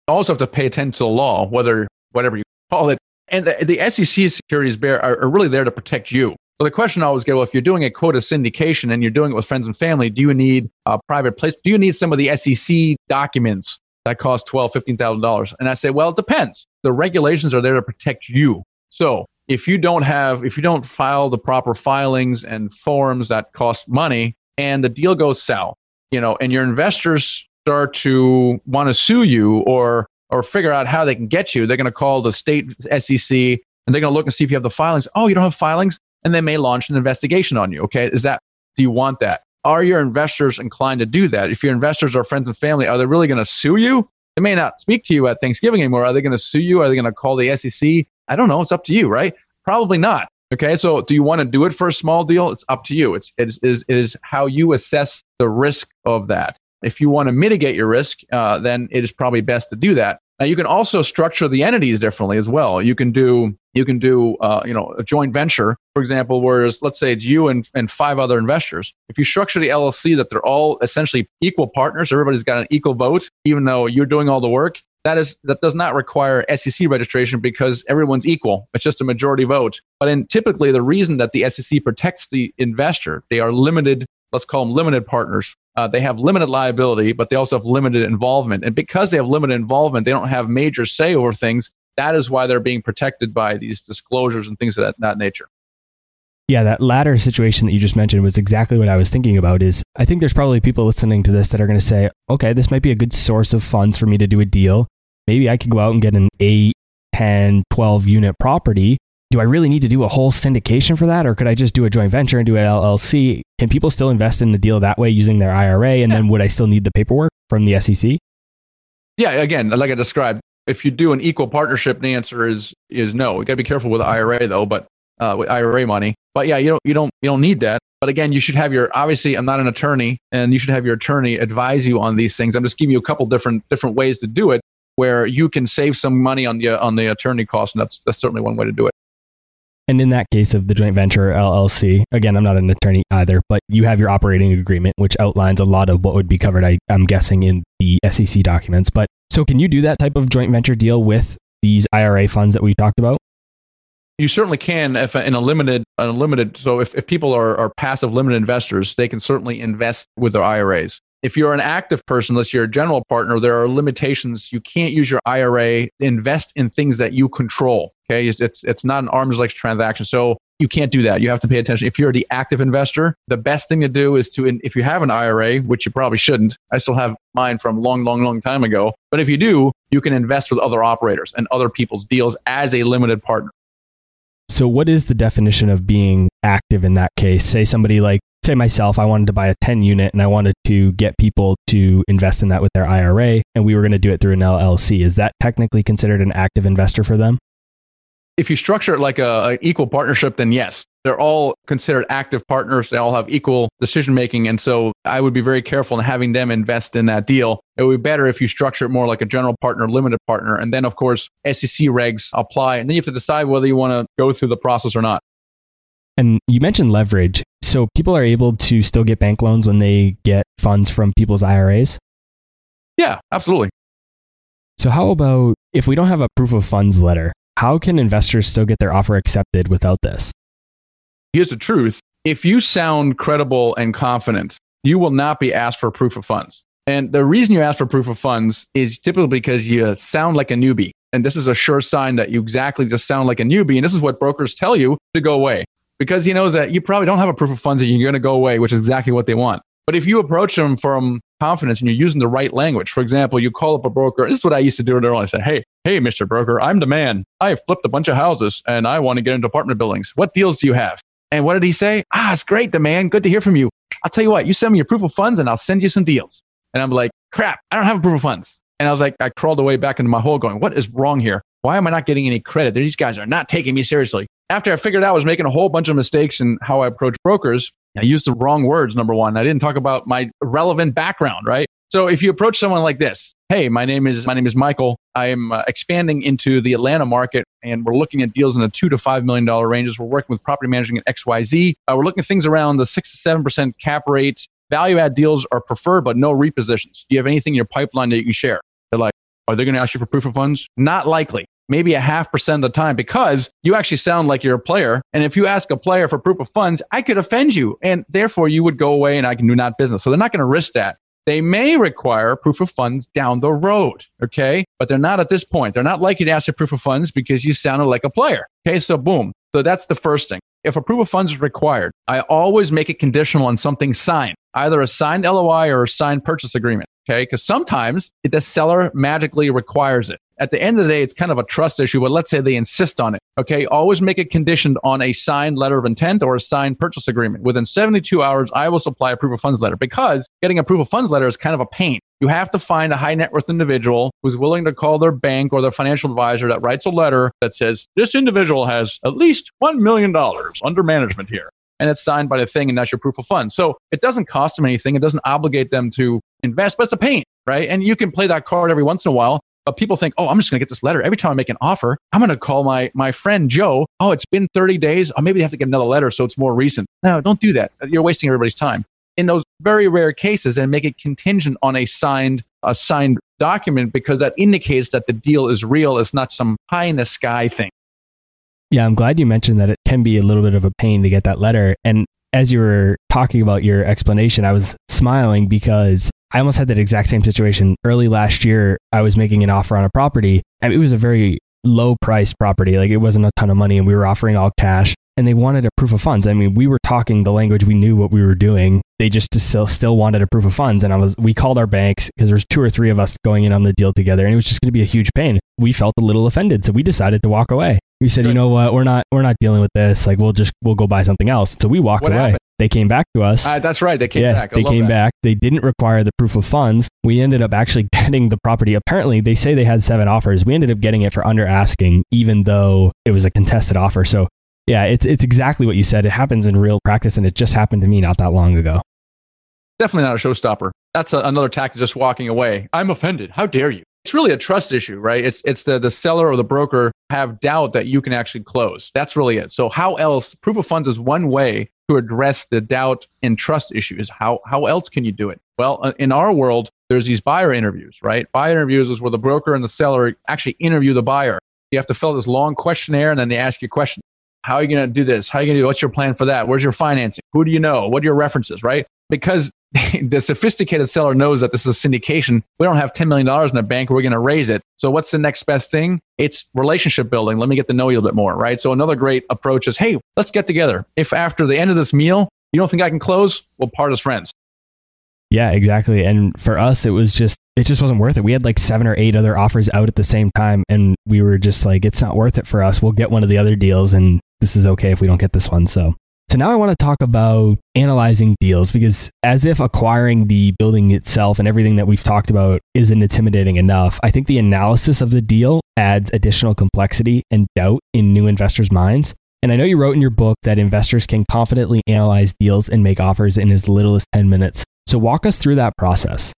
also have to pay attention to the law, whether whatever you call it. And the, the SEC securities bear are, are really there to protect you. So the question I always get, well, if you're doing a quota syndication and you're doing it with friends and family, do you need a private place? Do you need some of the SEC documents that cost twelve, fifteen thousand dollars? And I say, well, it depends. The regulations are there to protect you. So if you don't have, if you don't file the proper filings and forms that cost money, and the deal goes south, you know, and your investors start to want to sue you or or figure out how they can get you, they're going to call the state SEC and they're going to look and see if you have the filings. Oh, you don't have filings? and they may launch an investigation on you. Okay. Is that, do you want that? Are your investors inclined to do that? If your investors are friends and family, are they really going to sue you? They may not speak to you at Thanksgiving anymore. Are they going to sue you? Are they going to call the SEC? I don't know. It's up to you, right? Probably not. Okay. So do you want to do it for a small deal? It's up to you. It's, it is, it is how you assess the risk of that. If you want to mitigate your risk, uh, then it is probably best to do that. Now you can also structure the entities differently as well. You can do you can do uh, you know a joint venture, for example, whereas let's say it's you and, and five other investors. If you structure the LLC that they're all essentially equal partners, everybody's got an equal vote, even though you're doing all the work. That is that does not require SEC registration because everyone's equal. It's just a majority vote. But in typically the reason that the SEC protects the investor, they are limited. Let's call them limited partners uh, they have limited liability, but they also have limited involvement. And because they have limited involvement, they don't have major say over things. That is why they're being protected by these disclosures and things of that, that nature. Yeah, that latter situation that you just mentioned was exactly what I was thinking about is I think there's probably people listening to this that are going to say, okay, this might be a good source of funds for me to do a deal. Maybe I could go out and get an 8, 10, 12 unit property do I really need to do a whole syndication for that? Or could I just do a joint venture and do an LLC? Can people still invest in the deal that way using their IRA? And yeah. then would I still need the paperwork from the SEC? Yeah, again, like I described, if you do an equal partnership, the answer is is no. You got to be careful with IRA though, but uh, with IRA money. But yeah, you don't you don't you don't need that. But again, you should have your obviously I'm not an attorney, and you should have your attorney advise you on these things. I'm just giving you a couple different different ways to do it, where you can save some money on the on the attorney cost, and that's that's certainly one way to do it. And in that case of the joint venture LLC, again, I'm not an attorney either, but you have your operating agreement, which outlines a lot of what would be covered, I, I'm guessing, in the SEC documents. But so can you do that type of joint venture deal with these IRA funds that we talked about? You certainly can if uh, in a limited, a limited. So if, if people are, are passive limited investors, they can certainly invest with their IRAs. If you're an active person, unless you're a general partner, there are limitations. You can't use your IRA invest in things that you control. Okay, it's it's, it's not an arm's length transaction, so you can't do that. You have to pay attention. If you're the active investor, the best thing to do is to, if you have an IRA, which you probably shouldn't. I still have mine from long, long, long time ago. But if you do, you can invest with other operators and other people's deals as a limited partner. So, what is the definition of being active in that case? Say somebody like, say myself, I wanted to buy a 10 unit and I wanted to get people to invest in that with their IRA, and we were going to do it through an LLC. Is that technically considered an active investor for them? if you structure it like a, a, equal partnership, then yes, they're all considered active partners. They all have equal decision making, and so I would be very careful in having them invest in that deal. It would be better if you structure it more like a general partner, limited partner, and then of course SEC regs apply, and then you have to decide whether you want to go through the process or not. And you mentioned leverage, so people are able to still get bank loans when they get funds from people's IRAs. Yeah, absolutely. So how about if we don't have a proof of funds letter? How can investors still get their offer accepted without this? Here's the truth if you sound credible and confident, you will not be asked for proof of funds. And the reason you ask for proof of funds is typically because you sound like a newbie. And this is a sure sign that you exactly just sound like a newbie. And this is what brokers tell you to go away because he knows that you probably don't have a proof of funds and you're going to go away, which is exactly what they want. But if you approach them from confidence and you're using the right language, for example, you call up a broker. This is what I used to do earlier. I said, Hey, hey, Mr. Broker, I'm the man. I have flipped a bunch of houses and I want to get into apartment buildings. What deals do you have? And what did he say? Ah, it's great, the man. Good to hear from you. I'll tell you what, you send me your proof of funds and I'll send you some deals. And I'm like, crap, I don't have a proof of funds. And I was like, I crawled away back into my hole going, what is wrong here? Why am I not getting any credit? These guys are not taking me seriously. After I figured out I was making a whole bunch of mistakes in how I approach brokers, I used the wrong words, number one. I didn't talk about my relevant background, right? So if you approach someone like this, hey, my name is my name is Michael. I am uh, expanding into the Atlanta market, and we're looking at deals in the two to five million dollar ranges. We're working with property managing at X Y Z. Uh, we're looking at things around the six to seven percent cap rates. Value add deals are preferred, but no repositions. Do you have anything in your pipeline that you can share? They're like, Are they going to ask you for proof of funds? Not likely. Maybe a half percent of the time because you actually sound like you're a player. And if you ask a player for proof of funds, I could offend you and therefore you would go away and I can do not business. So they're not going to risk that. They may require proof of funds down the road. Okay. But they're not at this point. They're not likely to ask for proof of funds because you sounded like a player. Okay. So boom. So that's the first thing. If a proof of funds is required, I always make it conditional on something signed, either a signed LOI or a signed purchase agreement. Okay. Because sometimes the seller magically requires it. At the end of the day, it's kind of a trust issue, but let's say they insist on it. Okay. Always make it conditioned on a signed letter of intent or a signed purchase agreement. Within 72 hours, I will supply a proof of funds letter because getting a proof of funds letter is kind of a pain. You have to find a high net worth individual who's willing to call their bank or their financial advisor that writes a letter that says, this individual has at least $1 million under management here. And it's signed by the thing, and that's your proof of funds. So it doesn't cost them anything. It doesn't obligate them to invest, but it's a pain, right? And you can play that card every once in a while. But people think, oh, I'm just going to get this letter. Every time I make an offer, I'm going to call my, my friend Joe. Oh, it's been 30 days. Oh, maybe they have to get another letter so it's more recent. No, don't do that. You're wasting everybody's time. In those very rare cases, and make it contingent on a signed, a signed document because that indicates that the deal is real. It's not some high in the sky thing. Yeah, I'm glad you mentioned that it can be a little bit of a pain to get that letter. And as you were talking about your explanation, I was smiling because I almost had that exact same situation. Early last year, I was making an offer on a property, and it was a very low price property. Like it wasn't a ton of money, and we were offering all cash. And they wanted a proof of funds. I mean, we were talking the language. We knew what we were doing. They just still still wanted a proof of funds. And I was we called our banks because there's two or three of us going in on the deal together, and it was just going to be a huge pain. We felt a little offended, so we decided to walk away. We said, you know what, we're not we're not dealing with this. Like we'll just we'll go buy something else. So we walked What away. happened? They came back to us. Uh, that's right. They came yeah, back. I they came that. back. They didn't require the proof of funds. We ended up actually getting the property. Apparently, they say they had seven offers. We ended up getting it for under asking, even though it was a contested offer. So, yeah, it's it's exactly what you said. It happens in real practice, and it just happened to me not that long ago. Definitely not a showstopper. That's a, another tactic, just walking away. I'm offended. How dare you? It's really a trust issue, right? It's it's the the seller or the broker have doubt that you can actually close. That's really it. So how else? Proof of funds is one way to address the doubt and trust issues. How how else can you do it? Well, uh, in our world, there's these buyer interviews, right? Buyer interviews is where the broker and the seller actually interview the buyer. You have to fill this long questionnaire, and then they ask you questions. How are you going to do this? How are you going to do? What's your plan for that? Where's your financing? Who do you know? What are your references? Right? Because the sophisticated seller knows that this is a syndication. We don't have $10 million in the bank. We're going to raise it. So what's the next best thing? It's relationship building. Let me get to know you a little bit more, right? So another great approach is, hey, let's get together. If after the end of this meal, you don't think I can close, we'll part as friends. Yeah, exactly. And for us, it was just it just wasn't worth it. We had like seven or eight other offers out at the same time, and we were just like, it's not worth it for us. We'll get one of the other deals, and this is okay if we don't get this one. So. So now I want to talk about analyzing deals because as if acquiring the building itself and everything that we've talked about isn't intimidating enough, I think the analysis of the deal adds additional complexity and doubt in new investors' minds. And I know you wrote in your book that investors can confidently analyze deals and make offers in as little as 10 minutes. So walk us through that process.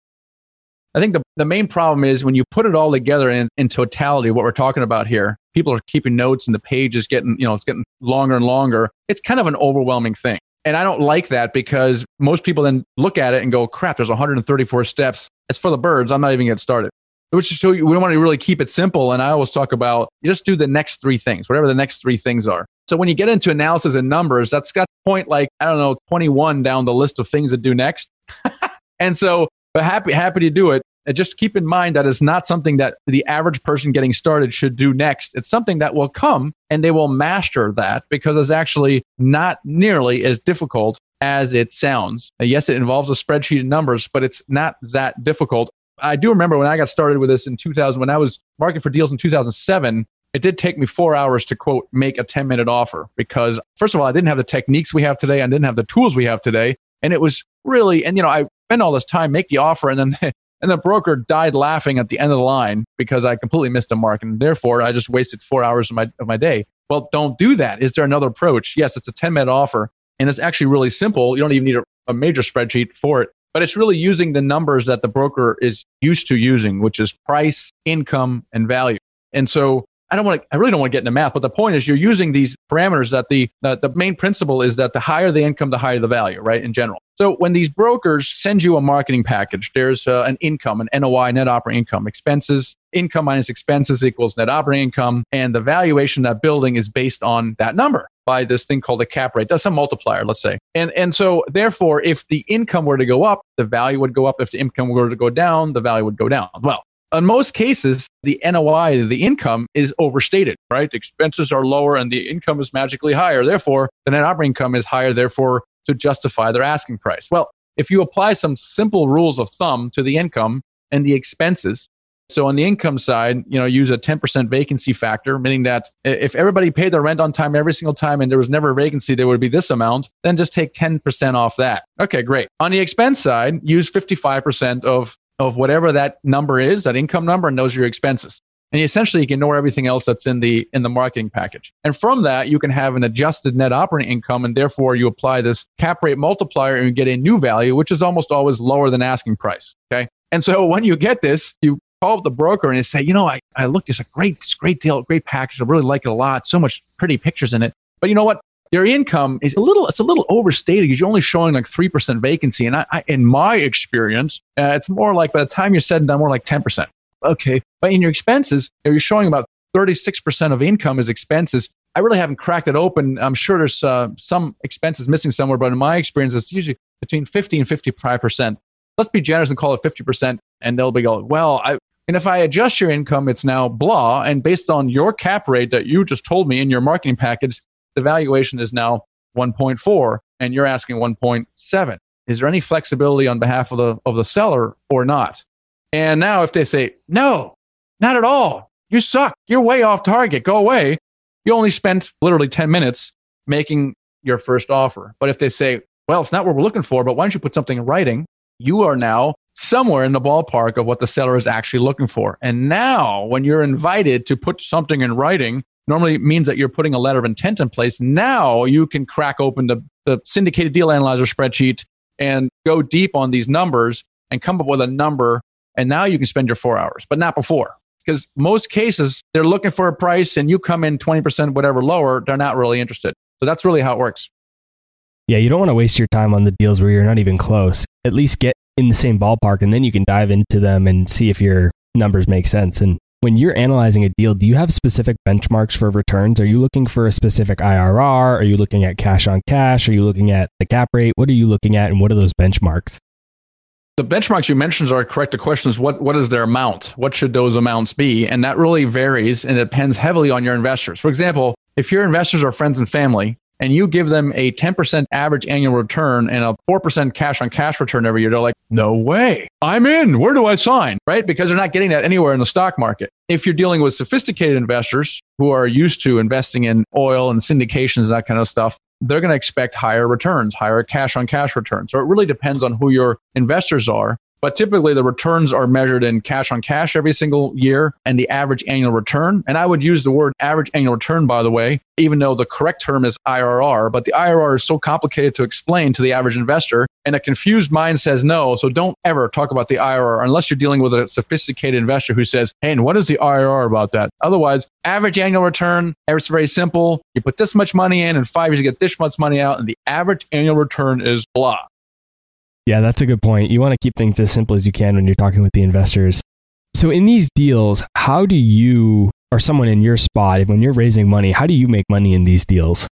I think the, the main problem is when you put it all together in, in totality, what we're talking about here, people are keeping notes and the page is getting, you know, it's getting longer and longer. It's kind of an overwhelming thing. And I don't like that because most people then look at it and go, crap, there's 134 steps. It's for the birds. I'm not even getting started. Which is so we want to really keep it simple. And I always talk about just do the next three things, whatever the next three things are. So when you get into analysis and numbers, that's got point like, I don't know, 21 down the list of things to do next. and so, but happy, happy to do it. And just keep in mind that it's not something that the average person getting started should do next. It's something that will come and they will master that because it's actually not nearly as difficult as it sounds. Yes, it involves a spreadsheet and numbers, but it's not that difficult. I do remember when I got started with this in 2000, when I was marketing for deals in 2007, it did take me four hours to quote, make a 10 minute offer because first of all, I didn't have the techniques we have today. I didn't have the tools we have today. And it was really, and you know, I spent all this time, make the offer and then And the broker died laughing at the end of the line because I completely missed a mark. And therefore, I just wasted four hours of my, of my day. Well, don't do that. Is there another approach? Yes, it's a 10 minute offer. And it's actually really simple. You don't even need a, a major spreadsheet for it. But it's really using the numbers that the broker is used to using, which is price, income, and value. And so I don't want to, I really don't want to get into math, but the point is you're using these parameters that the, the, the main principle is that the higher the income, the higher the value, right? In general. So when these brokers send you a marketing package, there's uh, an income, an NOI, net operating income, expenses, income minus expenses equals net operating income, and the valuation of that building is based on that number by this thing called a cap rate. That's a multiplier, let's say. And and so therefore, if the income were to go up, the value would go up. If the income were to go down, the value would go down. Well, in most cases, the NOI, the income is overstated, right? Expenses are lower and the income is magically higher. Therefore, the net operating income is higher. Therefore, to justify their asking price. Well, if you apply some simple rules of thumb to the income and the expenses, so on the income side, you know, use a 10% vacancy factor, meaning that if everybody paid their rent on time every single time and there was never a vacancy, there would be this amount, then just take 10% off that. Okay, great. On the expense side, use 55% of, of whatever that number is, that income number, and those are your expenses and essentially you can ignore everything else that's in the in the marketing package. And from that you can have an adjusted net operating income and therefore you apply this cap rate multiplier and you get a new value which is almost always lower than asking price okay? And so when you get this you call up the broker and you say you know i, I looked it's a great it's a great deal great package. I really like it a lot. So much pretty pictures in it. But you know what? Your income is a little it's a little overstated because you're only showing like 3% vacancy. And I, I in my experience uh, it's more like by the time you're said and done more like 10% okay. But in your expenses, you're showing about 36% of income is expenses. I really haven't cracked it open. I'm sure there's uh, some expenses missing somewhere, but in my experience, it's usually between 50 and 55%. Let's be generous and call it 50%. And they'll be going, well, I, and if I adjust your income, it's now blah. And based on your cap rate that you just told me in your marketing package, the valuation is now 1.4 and you're asking 1.7. Is there any flexibility on behalf of the, of the seller or not? And now if they say, no, not at all, you suck, you're way off target, go away, you only spent literally 10 minutes making your first offer. But if they say, well, it's not what we're looking for, but why don't you put something in writing? You are now somewhere in the ballpark of what the seller is actually looking for. And now, when you're invited to put something in writing, normally means that you're putting a letter of intent in place. Now you can crack open the, the syndicated deal analyzer spreadsheet and go deep on these numbers and come up with a number and now you can spend your four hours, but not before. Because most cases, they're looking for a price and you come in 20% whatever lower, they're not really interested. So that's really how it works. Yeah, you don't want to waste your time on the deals where you're not even close. At least get in the same ballpark and then you can dive into them and see if your numbers make sense. And when you're analyzing a deal, do you have specific benchmarks for returns? Are you looking for a specific IRR? Are you looking at cash on cash? Are you looking at the cap rate? What are you looking at and what are those benchmarks? The benchmarks you mentioned are correct. The question is what, what is their amount? What should those amounts be? And that really varies and it depends heavily on your investors. For example, if your investors are friends and family and you give them a 10% average annual return and a 4% cash on cash return every year, they're like, no way. I'm in. Where do I sign? Right? Because they're not getting that anywhere in the stock market. If you're dealing with sophisticated investors who are used to investing in oil and syndications and that kind of stuff, they're going to expect higher returns, higher cash on cash returns. So it really depends on who your investors are. But typically the returns are measured in cash on cash every single year and the average annual return. And I would use the word average annual return, by the way, even though the correct term is IRR. But the IRR is so complicated to explain to the average investor. And a confused mind says no. So don't ever talk about the IRR unless you're dealing with a sophisticated investor who says, hey, and what is the IRR about that? Otherwise, average annual return, it's very simple. You put this much money in, and five years you get this much money out, and the average annual return is blah. Yeah, that's a good point. You want to keep things as simple as you can when you're talking with the investors. So, in these deals, how do you, or someone in your spot, when you're raising money, how do you make money in these deals?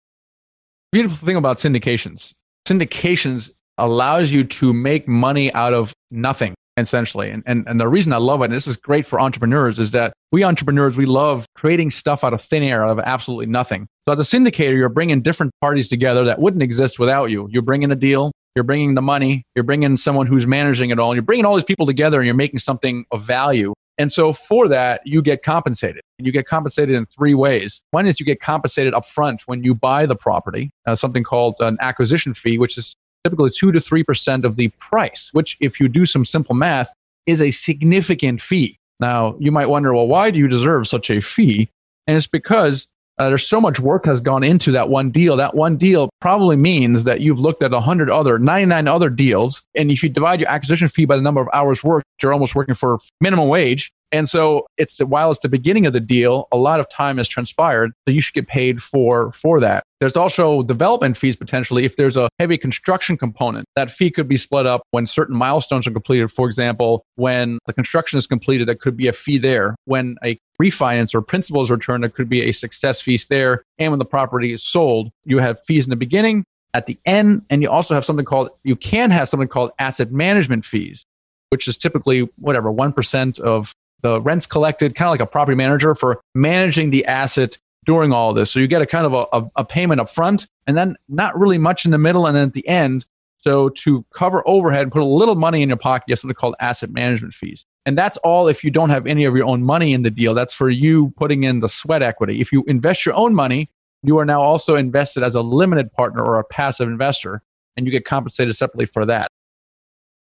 Beautiful thing about syndications syndications allows you to make money out of nothing essentially and, and and the reason i love it and this is great for entrepreneurs is that we entrepreneurs we love creating stuff out of thin air out of absolutely nothing so as a syndicator you're bringing different parties together that wouldn't exist without you you're bringing a deal you're bringing the money, you're bringing someone who's managing it all, you're bringing all these people together and you're making something of value. And so for that, you get compensated. And you get compensated in three ways. One is you get compensated upfront when you buy the property, uh, something called an acquisition fee, which is typically 2 to 3% of the price, which, if you do some simple math, is a significant fee. Now, you might wonder, well, why do you deserve such a fee? And it's because uh, there's so much work has gone into that one deal. That one deal probably means that you've looked at 100 other, 99 other deals. And if you divide your acquisition fee by the number of hours worked, you're almost working for minimum wage. And so it's while it's the beginning of the deal, a lot of time has transpired. So you should get paid for for that. There's also development fees potentially if there's a heavy construction component. That fee could be split up when certain milestones are completed. For example, when the construction is completed, there could be a fee there. When a refinance or principal is returned, there could be a success fees there. And when the property is sold, you have fees in the beginning, at the end, and you also have something called you can have something called asset management fees, which is typically whatever one percent of the rents collected, kind of like a property manager for managing the asset during all this. So you get a kind of a, a, a payment up front and then not really much in the middle and then at the end. So to cover overhead, and put a little money in your pocket, you have something called asset management fees. And that's all if you don't have any of your own money in the deal. That's for you putting in the sweat equity. If you invest your own money, you are now also invested as a limited partner or a passive investor, and you get compensated separately for that.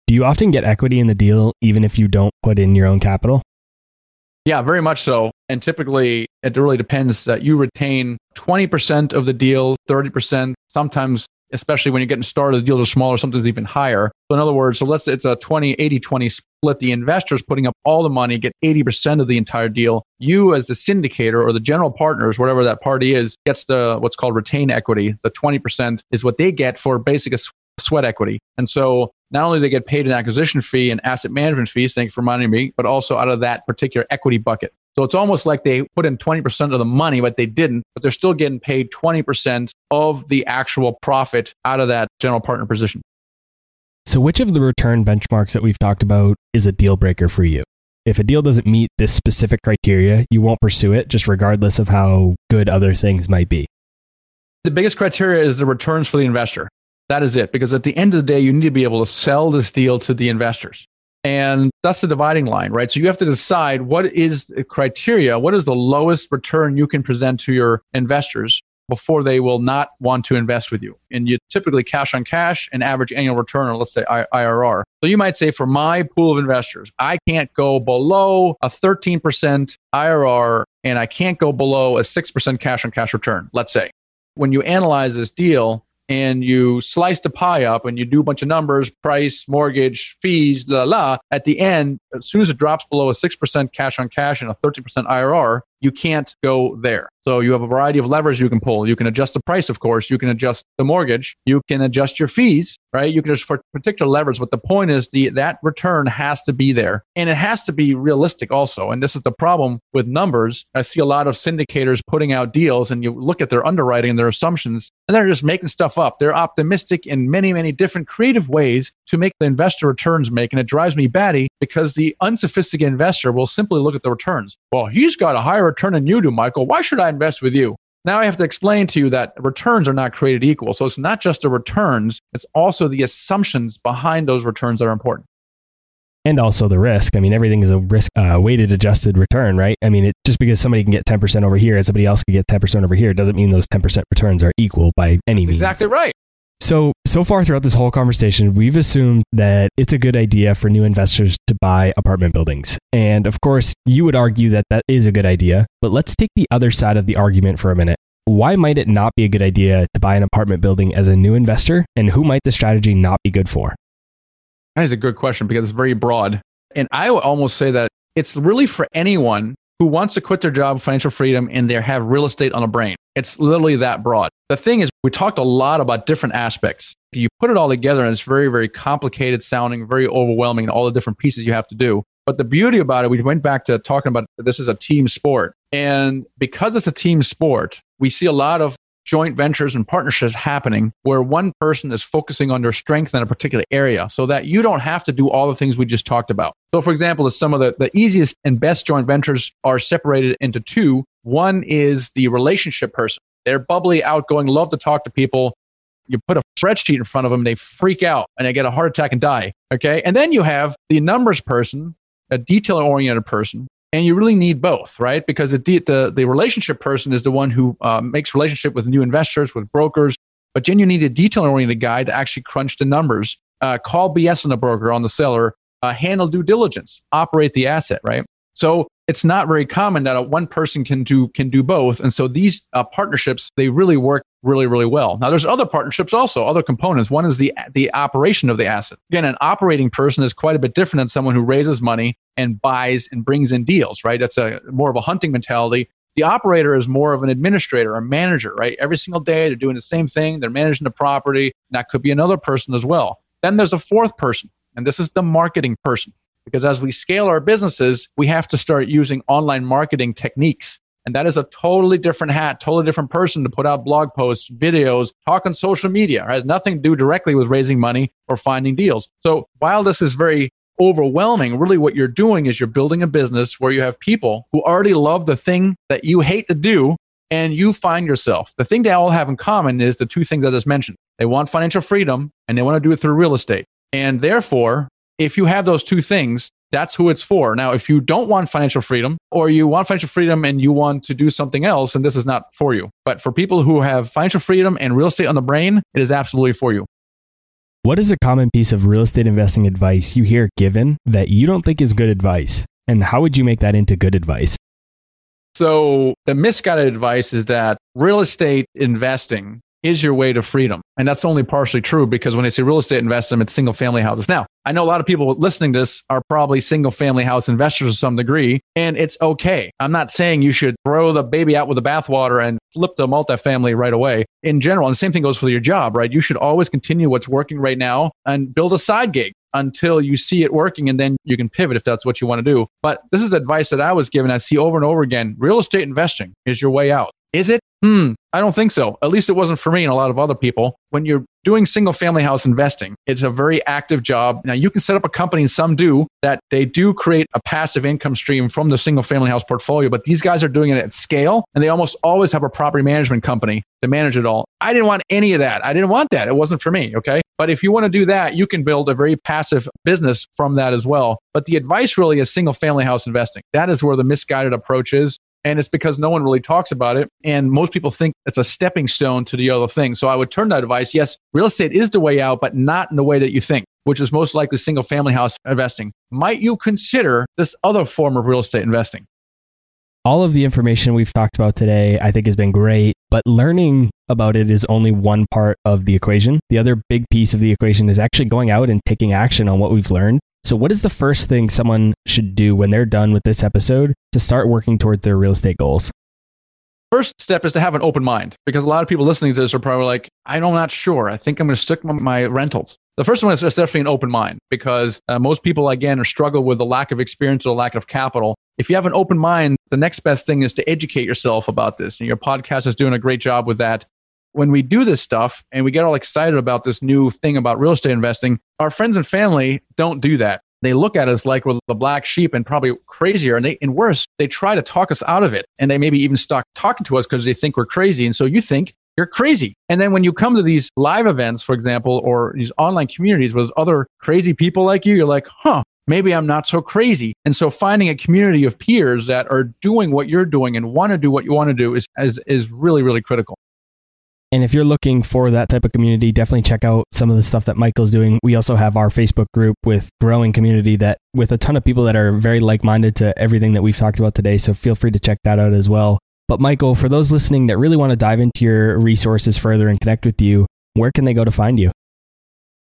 Do you often get equity in the deal even if you don't put in your own capital? Yeah, very much so. And typically, it really depends that you retain 20% of the deal, 30%, sometimes, especially when you're getting started, the deals are smaller, sometimes even higher. So, in other words, so let's say it's a 20, 80, 20 split. The investors putting up all the money get 80% of the entire deal. You, as the syndicator or the general partners, whatever that party is, gets the what's called retain equity. The 20% is what they get for basic sweat equity. And so not only do they get paid an acquisition fee and asset management fees, thank you for reminding me, but also out of that particular equity bucket. So it's almost like they put in 20% of the money, but they didn't, but they're still getting paid 20% of the actual profit out of that general partner position. So, which of the return benchmarks that we've talked about is a deal breaker for you? If a deal doesn't meet this specific criteria, you won't pursue it, just regardless of how good other things might be. The biggest criteria is the returns for the investor. That is it. Because at the end of the day, you need to be able to sell this deal to the investors. And that's the dividing line, right? So you have to decide what is the criteria, what is the lowest return you can present to your investors before they will not want to invest with you. And you typically cash on cash and average annual return, or let's say IRR. So you might say, for my pool of investors, I can't go below a 13% IRR and I can't go below a 6% cash on cash return, let's say. When you analyze this deal, and you slice the pie up and you do a bunch of numbers, price, mortgage, fees, la la. At the end, as soon as it drops below a 6% cash on cash and a 13% IRR, you can't go there. So you have a variety of levers you can pull. You can adjust the price, of course. You can adjust the mortgage. You can adjust your fees, right? You can just for particular levers. But the point is the that return has to be there. And it has to be realistic also. And this is the problem with numbers. I see a lot of syndicators putting out deals and you look at their underwriting and their assumptions, and they're just making stuff up. They're optimistic in many, many different creative ways to make the investor returns make. And it drives me batty because the unsophisticated investor will simply look at the returns. Well, he's got a higher return than you do, Michael. Why should I invest with you? Now I have to explain to you that returns are not created equal. So it's not just the returns, it's also the assumptions behind those returns that are important. And also the risk. I mean, everything is a risk uh, weighted adjusted return, right? I mean, it, just because somebody can get 10% over here and somebody else can get 10% over here doesn't mean those 10% returns are equal by any That's means. Exactly right. So, so far throughout this whole conversation, we've assumed that it's a good idea for new investors to buy apartment buildings. And of course, you would argue that that is a good idea. But let's take the other side of the argument for a minute. Why might it not be a good idea to buy an apartment building as a new investor? And who might the strategy not be good for? That is a good question because it's very broad. And I would almost say that it's really for anyone who wants to quit their job, financial freedom, and they have real estate on a brain. It's literally that broad. The thing is, we talked a lot about different aspects. You put it all together and it's very, very complicated sounding, very overwhelming, all the different pieces you have to do. But the beauty about it, we went back to talking about this is a team sport. And because it's a team sport, we see a lot of joint ventures and partnerships happening where one person is focusing on their strength in a particular area so that you don't have to do all the things we just talked about. So, for example, some of the, the easiest and best joint ventures are separated into two. One is the relationship person. They're bubbly, outgoing, love to talk to people. You put a spreadsheet in front of them, they freak out and they get a heart attack and die. Okay. And then you have the numbers person, a detail oriented person and you really need both, right? Because the the, the relationship person is the one who uh, makes relationship with new investors, with brokers. But then you need a detail oriented guy to actually crunch the numbers, uh, call BS on the broker, on the seller, uh, handle due diligence, operate the asset, right? So it's not very common that one person can do can do both. And so these uh, partnerships they really work really, really well. Now, there's other partnerships also, other components. One is the the operation of the asset. Again, an operating person is quite a bit different than someone who raises money and buys and brings in deals, right? That's a more of a hunting mentality. The operator is more of an administrator, a manager, right? Every single day they're doing the same thing. They're managing the property. And That could be another person as well. Then there's a fourth person, and this is the marketing person. Because as we scale our businesses, we have to start using online marketing techniques. And that is a totally different hat, totally different person to put out blog posts, videos, talk on social media. It has nothing to do directly with raising money or finding deals. So while this is very overwhelming, really what you're doing is you're building a business where you have people who already love the thing that you hate to do and you find yourself. The thing they all have in common is the two things I just mentioned. They want financial freedom and they want to do it through real estate. And therefore, if you have those two things, that's who it's for. Now, if you don't want financial freedom or you want financial freedom and you want to do something else, and this is not for you. But for people who have financial freedom and real estate on the brain, it is absolutely for you. What is a common piece of real estate investing advice you hear given that you don't think is good advice? And how would you make that into good advice? So, the misguided advice is that real estate investing is your way to freedom. And that's only partially true because when they say real estate investment, it's single family houses. Now, I know a lot of people listening to this are probably single family house investors to some degree, and it's okay. I'm not saying you should throw the baby out with the bathwater and flip to multifamily right away. In general, and the same thing goes for your job, right? You should always continue what's working right now and build a side gig until you see it working and then you can pivot if that's what you want to do. But this is advice that I was given. I see over and over again. Real estate investing is your way out. Is it? Hmm, I don't think so. At least it wasn't for me and a lot of other people. When you're doing single family house investing, it's a very active job. Now, you can set up a company, and some do, that they do create a passive income stream from the single family house portfolio, but these guys are doing it at scale and they almost always have a property management company to manage it all. I didn't want any of that. I didn't want that. It wasn't for me. Okay. But if you want to do that, you can build a very passive business from that as well. But the advice really is single family house investing. That is where the misguided approach is. And it's because no one really talks about it. And most people think it's a stepping stone to the other thing. So I would turn that advice yes, real estate is the way out, but not in the way that you think, which is most likely single family house investing. Might you consider this other form of real estate investing? All of the information we've talked about today, I think, has been great, but learning about it is only one part of the equation. The other big piece of the equation is actually going out and taking action on what we've learned so, what is the first thing someone should do when they're done with this episode to start working towards their real estate goals? First step is to have an open mind because a lot of people listening to this are probably like, I'm not sure. I think I'm going to stick with my rentals. The first one is definitely an open mind because uh, most people, again, are struggle with the lack of experience or the lack of capital. If you have an open mind, the next best thing is to educate yourself about this. And your podcast is doing a great job with that when we do this stuff and we get all excited about this new thing about real estate investing, our friends and family don't do that. They look at us like we're the black sheep and probably crazier. And they, and worse, they try to talk us out of it. And they maybe even stop talking to us because they think we're crazy. And so you think you're crazy. And then when you come to these live events, for example, or these online communities with other crazy people like you, you're like, huh, maybe I'm not so crazy. And so finding a community of peers that are doing what you're doing and want to do what you want to do is, is, is really, really critical. And if you're looking for that type of community, definitely check out some of the stuff that Michael's doing. We also have our Facebook group with growing community that with a ton of people that are very like-minded to everything that we've talked about today. So feel free to check that out as well. But Michael, for those listening that really want to dive into your resources further and connect with you, where can they go to find you?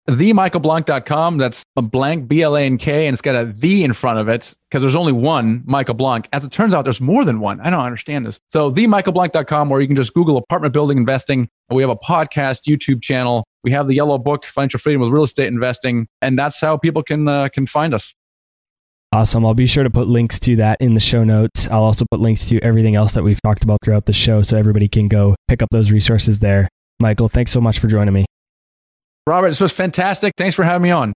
themichaelblank.com. That's a blank, B L A N K, and it's got a the in front of it because there's only one Michael Blank. As it turns out, there's more than one. I don't understand this. So, themichaelblank.com, where you can just Google apartment building investing. We have a podcast, YouTube channel. We have the yellow book, Financial Freedom with Real Estate Investing, and that's how people can uh, can find us. Awesome. I'll be sure to put links to that in the show notes. I'll also put links to everything else that we've talked about throughout the show so everybody can go pick up those resources there. Michael, thanks so much for joining me. Robert, this was fantastic. Thanks for having me on.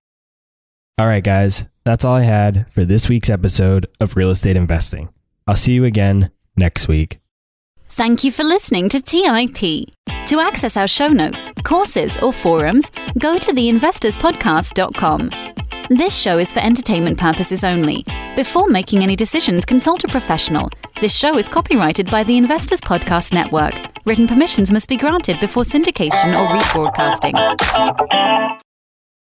All right, guys, that's all I had for this week's episode of Real Estate Investing. I'll see you again next week. Thank you for listening to TIP. To access our show notes, courses, or forums, go to theinvestorspodcast.com. This show is for entertainment purposes only. Before making any decisions, consult a professional. This show is copyrighted by the Investors Podcast Network. Written permissions must be granted before syndication or rebroadcasting.